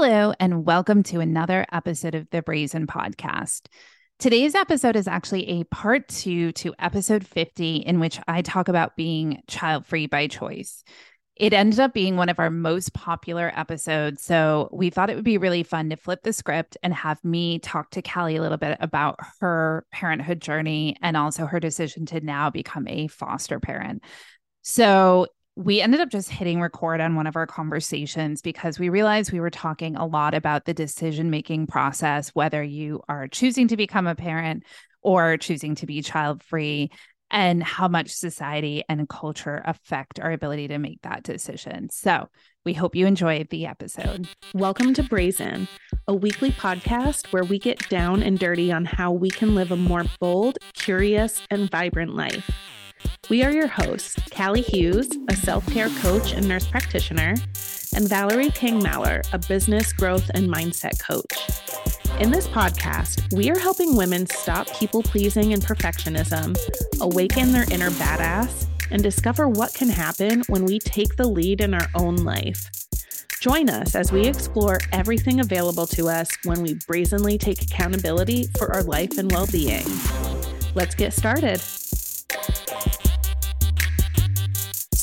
Hello, and welcome to another episode of the Brazen Podcast. Today's episode is actually a part two to episode 50, in which I talk about being child free by choice. It ended up being one of our most popular episodes. So we thought it would be really fun to flip the script and have me talk to Callie a little bit about her parenthood journey and also her decision to now become a foster parent. So we ended up just hitting record on one of our conversations because we realized we were talking a lot about the decision making process, whether you are choosing to become a parent or choosing to be child free, and how much society and culture affect our ability to make that decision. So we hope you enjoyed the episode. Welcome to Brazen, a weekly podcast where we get down and dirty on how we can live a more bold, curious, and vibrant life. We are your hosts, Callie Hughes, a self care coach and nurse practitioner, and Valerie King Maller, a business growth and mindset coach. In this podcast, we are helping women stop people pleasing and perfectionism, awaken their inner badass, and discover what can happen when we take the lead in our own life. Join us as we explore everything available to us when we brazenly take accountability for our life and well being. Let's get started.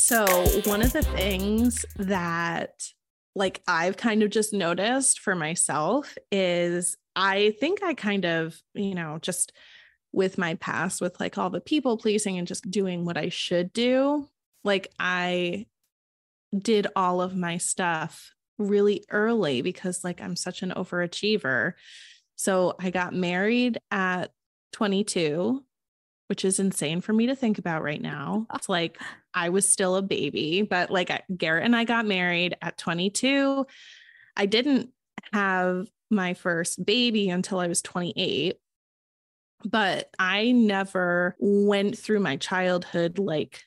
So, one of the things that like I've kind of just noticed for myself is I think I kind of, you know, just with my past with like all the people pleasing and just doing what I should do, like I did all of my stuff really early because like I'm such an overachiever. So I got married at 22 which is insane for me to think about right now. It's like I was still a baby, but like Garrett and I got married at 22. I didn't have my first baby until I was 28. But I never went through my childhood like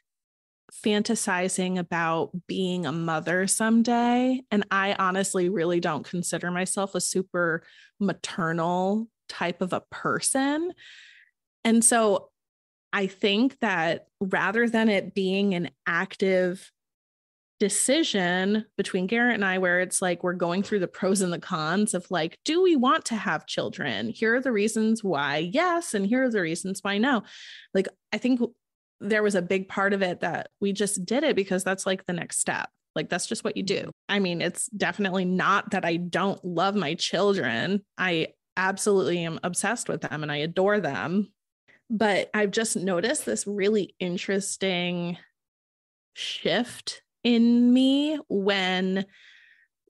fantasizing about being a mother someday. And I honestly really don't consider myself a super maternal type of a person. And so I think that rather than it being an active decision between Garrett and I, where it's like we're going through the pros and the cons of like, do we want to have children? Here are the reasons why yes, and here are the reasons why no. Like, I think there was a big part of it that we just did it because that's like the next step. Like, that's just what you do. Mm-hmm. I mean, it's definitely not that I don't love my children. I absolutely am obsessed with them and I adore them. But I've just noticed this really interesting shift in me when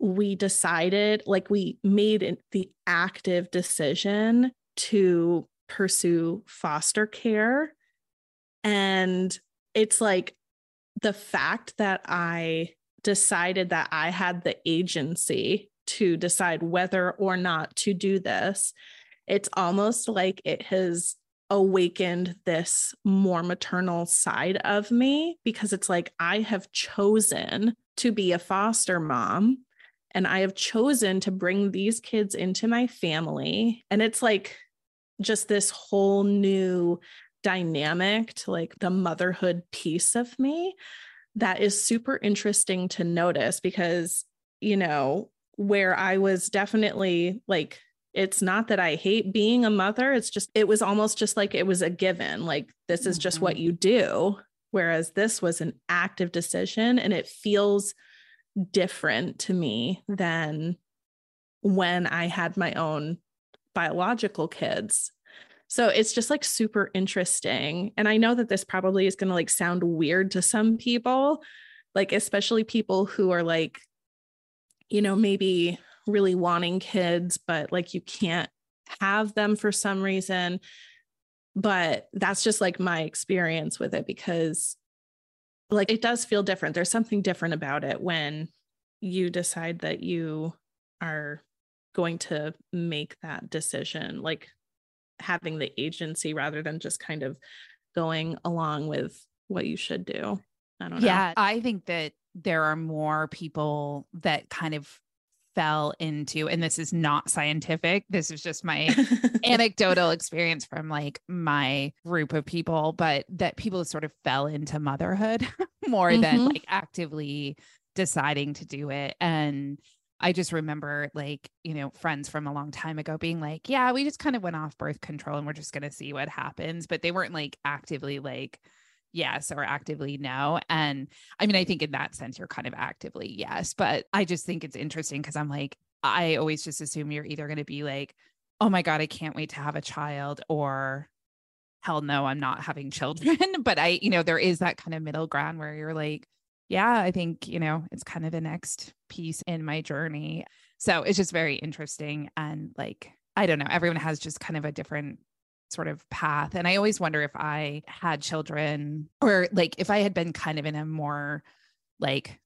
we decided, like, we made the active decision to pursue foster care. And it's like the fact that I decided that I had the agency to decide whether or not to do this, it's almost like it has awakened this more maternal side of me because it's like I have chosen to be a foster mom and I have chosen to bring these kids into my family. And it's like just this whole new dynamic to like the motherhood piece of me that is super interesting to notice because, you know, where I was definitely like it's not that I hate being a mother. It's just, it was almost just like it was a given. Like, this is just mm-hmm. what you do. Whereas this was an active decision and it feels different to me than when I had my own biological kids. So it's just like super interesting. And I know that this probably is going to like sound weird to some people, like, especially people who are like, you know, maybe really wanting kids, but like you can't have them for some reason. But that's just like my experience with it because like it does feel different. There's something different about it when you decide that you are going to make that decision, like having the agency rather than just kind of going along with what you should do. I don't know. Yeah, I think that there are more people that kind of fell into and this is not scientific this is just my anecdotal experience from like my group of people but that people sort of fell into motherhood more mm-hmm. than like actively deciding to do it and I just remember like, you know, friends from a long time ago being like, yeah, we just kind of went off birth control and we're just going to see what happens. But they weren't like actively like, yes or actively no. And I mean, I think in that sense, you're kind of actively yes. But I just think it's interesting because I'm like, I always just assume you're either going to be like, oh my God, I can't wait to have a child or hell no, I'm not having children. but I, you know, there is that kind of middle ground where you're like, yeah, I think, you know, it's kind of the next piece in my journey. So it's just very interesting. And like, I don't know, everyone has just kind of a different sort of path. And I always wonder if I had children or like if I had been kind of in a more like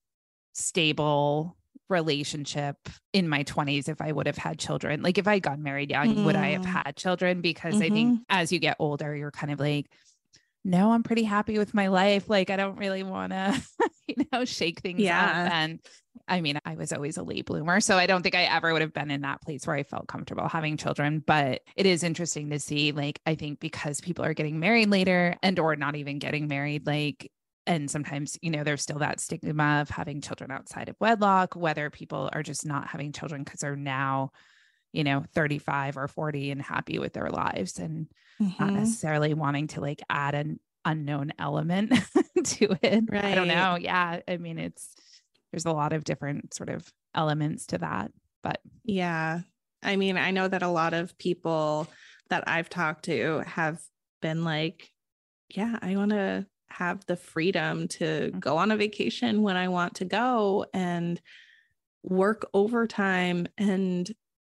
stable relationship in my 20s if I would have had children. Like if I got married young, mm. would I have mm. had children? Because mm-hmm. I think mm-hmm. as you get older, you're kind of like, no, I'm pretty happy with my life. Like I don't really want to, you know, shake things yeah. up. And I mean, I was always a late bloomer. So I don't think I ever would have been in that place where I felt comfortable having children. But it is interesting to see, like, I think because people are getting married later and or not even getting married, like and sometimes you know there's still that stigma of having children outside of wedlock whether people are just not having children because they're now you know 35 or 40 and happy with their lives and mm-hmm. not necessarily wanting to like add an unknown element to it. Right. I don't know. Yeah. I mean, it's, there's a lot of different sort of elements to that. But yeah. I mean, I know that a lot of people that I've talked to have been like, yeah, I want to have the freedom to mm-hmm. go on a vacation when I want to go and work overtime and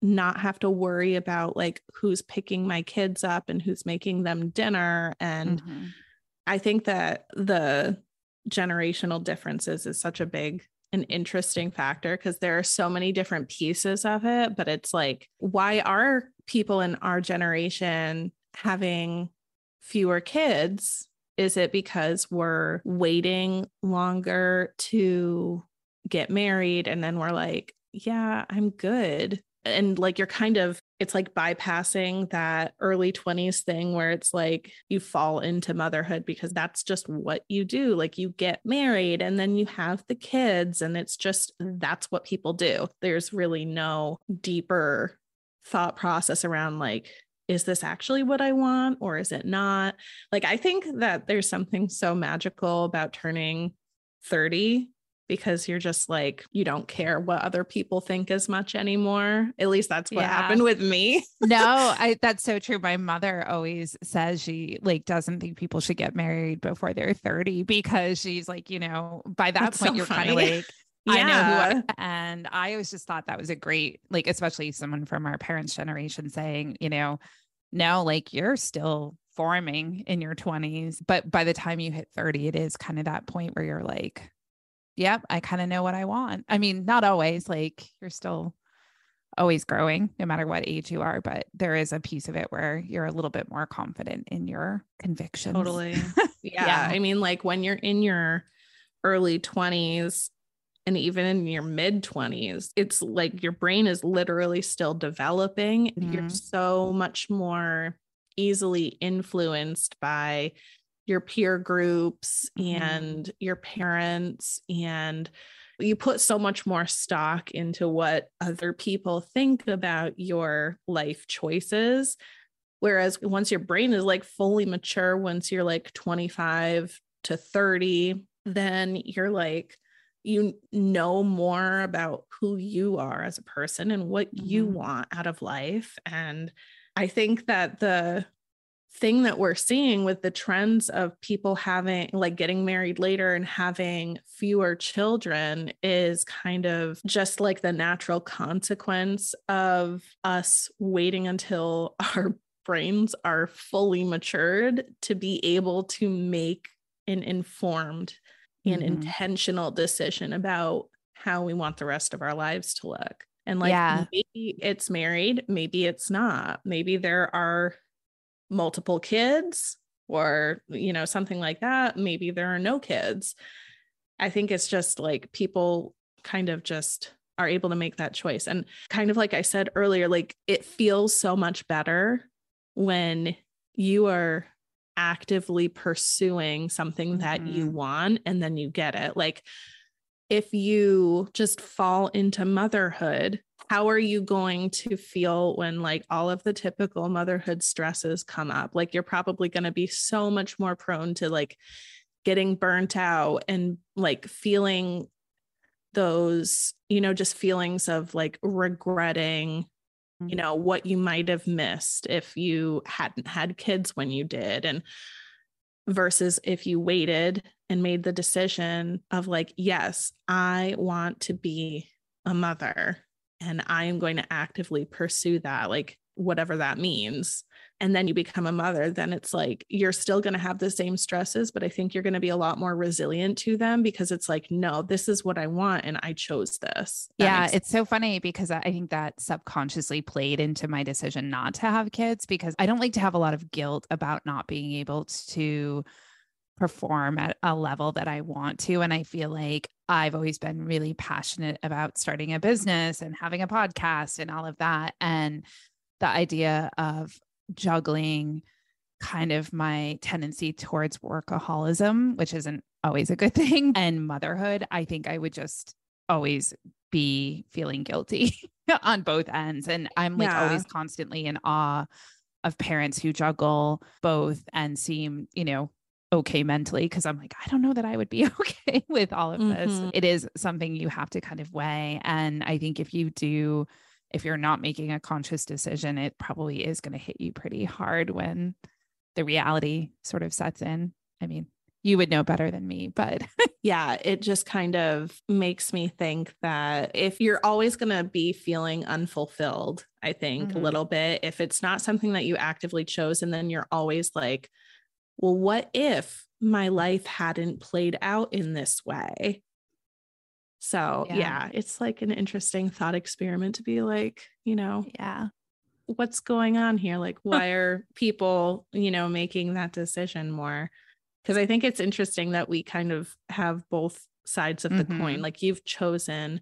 not have to worry about like who's picking my kids up and who's making them dinner. And mm-hmm. i think that the generational differences is such a big and interesting factor because there are so many different pieces of it but it's like why are people in our generation having fewer kids? Is it because we're waiting longer to get married and then we're like yeah i'm good and like you're kind of it's like bypassing that early 20s thing where it's like you fall into motherhood because that's just what you do like you get married and then you have the kids and it's just that's what people do there's really no deeper thought process around like is this actually what I want or is it not? Like, I think that there's something so magical about turning 30 because you're just like you don't care what other people think as much anymore. At least that's what yeah. happened with me. no, I that's so true. My mother always says she like doesn't think people should get married before they're 30 because she's like, you know, by that that's point so you're kind of like yeah. I know who I, and I always just thought that was a great like especially someone from our parents generation saying, you know, no, like you're still forming in your 20s, but by the time you hit 30 it is kind of that point where you're like yep, I kind of know what I want. I mean, not always, like you're still always growing no matter what age you are, but there is a piece of it where you're a little bit more confident in your convictions. Totally. Yeah. yeah. I mean, like when you're in your early 20s, and even in your mid 20s, it's like your brain is literally still developing. Mm-hmm. You're so much more easily influenced by your peer groups mm-hmm. and your parents and you put so much more stock into what other people think about your life choices whereas once your brain is like fully mature once you're like 25 to 30 then you're like you know more about who you are as a person and what mm-hmm. you want out of life and i think that the thing that we're seeing with the trends of people having like getting married later and having fewer children is kind of just like the natural consequence of us waiting until our brains are fully matured to be able to make an informed and mm-hmm. intentional decision about how we want the rest of our lives to look. And like yeah. maybe it's married, maybe it's not. Maybe there are multiple kids or you know something like that maybe there are no kids i think it's just like people kind of just are able to make that choice and kind of like i said earlier like it feels so much better when you are actively pursuing something mm-hmm. that you mm-hmm. want and then you get it like if you just fall into motherhood, how are you going to feel when like all of the typical motherhood stresses come up? Like you're probably going to be so much more prone to like getting burnt out and like feeling those, you know, just feelings of like regretting you mm-hmm. know what you might have missed if you hadn't had kids when you did and versus if you waited and made the decision of like yes i want to be a mother and i am going to actively pursue that like whatever that means and then you become a mother, then it's like you're still going to have the same stresses, but I think you're going to be a lot more resilient to them because it's like, no, this is what I want and I chose this. That yeah, it's so funny because I think that subconsciously played into my decision not to have kids because I don't like to have a lot of guilt about not being able to perform at a level that I want to. And I feel like I've always been really passionate about starting a business and having a podcast and all of that. And the idea of juggling kind of my tendency towards workaholism, which isn't always a good thing, and motherhood, I think I would just always be feeling guilty on both ends. And I'm like yeah. always constantly in awe of parents who juggle both and seem, you know, okay mentally because I'm like, I don't know that I would be okay with all of this. Mm-hmm. It is something you have to kind of weigh. And I think if you do if you're not making a conscious decision, it probably is going to hit you pretty hard when the reality sort of sets in. I mean, you would know better than me, but yeah, it just kind of makes me think that if you're always going to be feeling unfulfilled, I think mm-hmm. a little bit, if it's not something that you actively chose, and then you're always like, well, what if my life hadn't played out in this way? So, yeah. yeah, it's like an interesting thought experiment to be like, you know, yeah, what's going on here? Like, why are people, you know, making that decision more? Because I think it's interesting that we kind of have both sides of the mm-hmm. coin. Like, you've chosen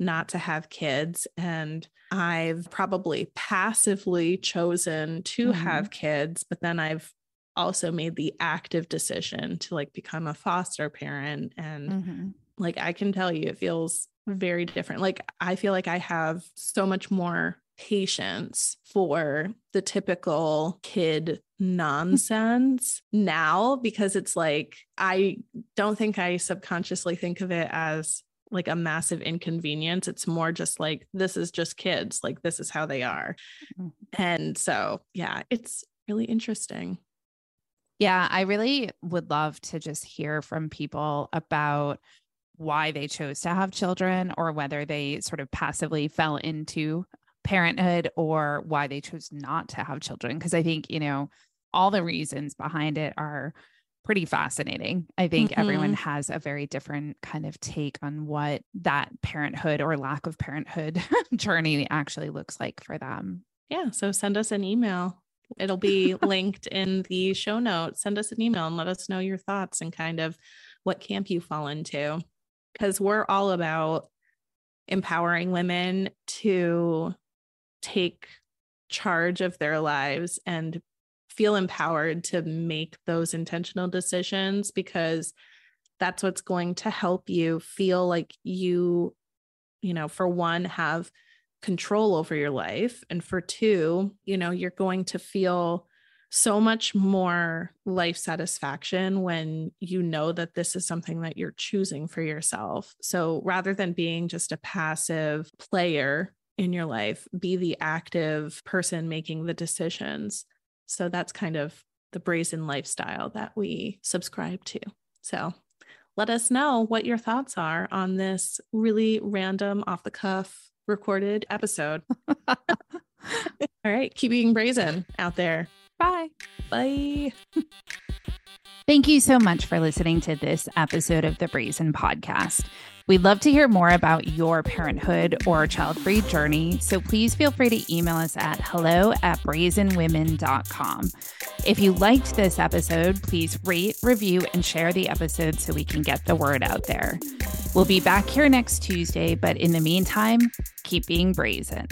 not to have kids, and I've probably passively chosen to mm-hmm. have kids, but then I've also made the active decision to like become a foster parent and mm-hmm. Like I can tell you, it feels very different. Like I feel like I have so much more patience for the typical kid nonsense now because it's like I don't think I subconsciously think of it as like a massive inconvenience. It's more just like this is just kids, like this is how they are. Mm-hmm. And so, yeah, it's really interesting. Yeah, I really would love to just hear from people about why they chose to have children or whether they sort of passively fell into parenthood or why they chose not to have children. Because I think, you know, all the reasons behind it are pretty fascinating. I think mm-hmm. everyone has a very different kind of take on what that parenthood or lack of parenthood journey actually looks like for them. Yeah. So send us an email. It'll be linked in the show notes. Send us an email and let us know your thoughts and kind of what camp you fall into because we're all about empowering women to take charge of their lives and feel empowered to make those intentional decisions because that's what's going to help you feel like you you know for one have control over your life and for two you know you're going to feel so much more life satisfaction when you know that this is something that you're choosing for yourself. So rather than being just a passive player in your life, be the active person making the decisions. So that's kind of the brazen lifestyle that we subscribe to. So let us know what your thoughts are on this really random, off the cuff recorded episode. All right, keep being brazen out there. Bye. Bye. Thank you so much for listening to this episode of the Brazen Podcast. We'd love to hear more about your parenthood or child free journey, so please feel free to email us at hello at brazenwomen.com. If you liked this episode, please rate, review, and share the episode so we can get the word out there. We'll be back here next Tuesday, but in the meantime, keep being brazen.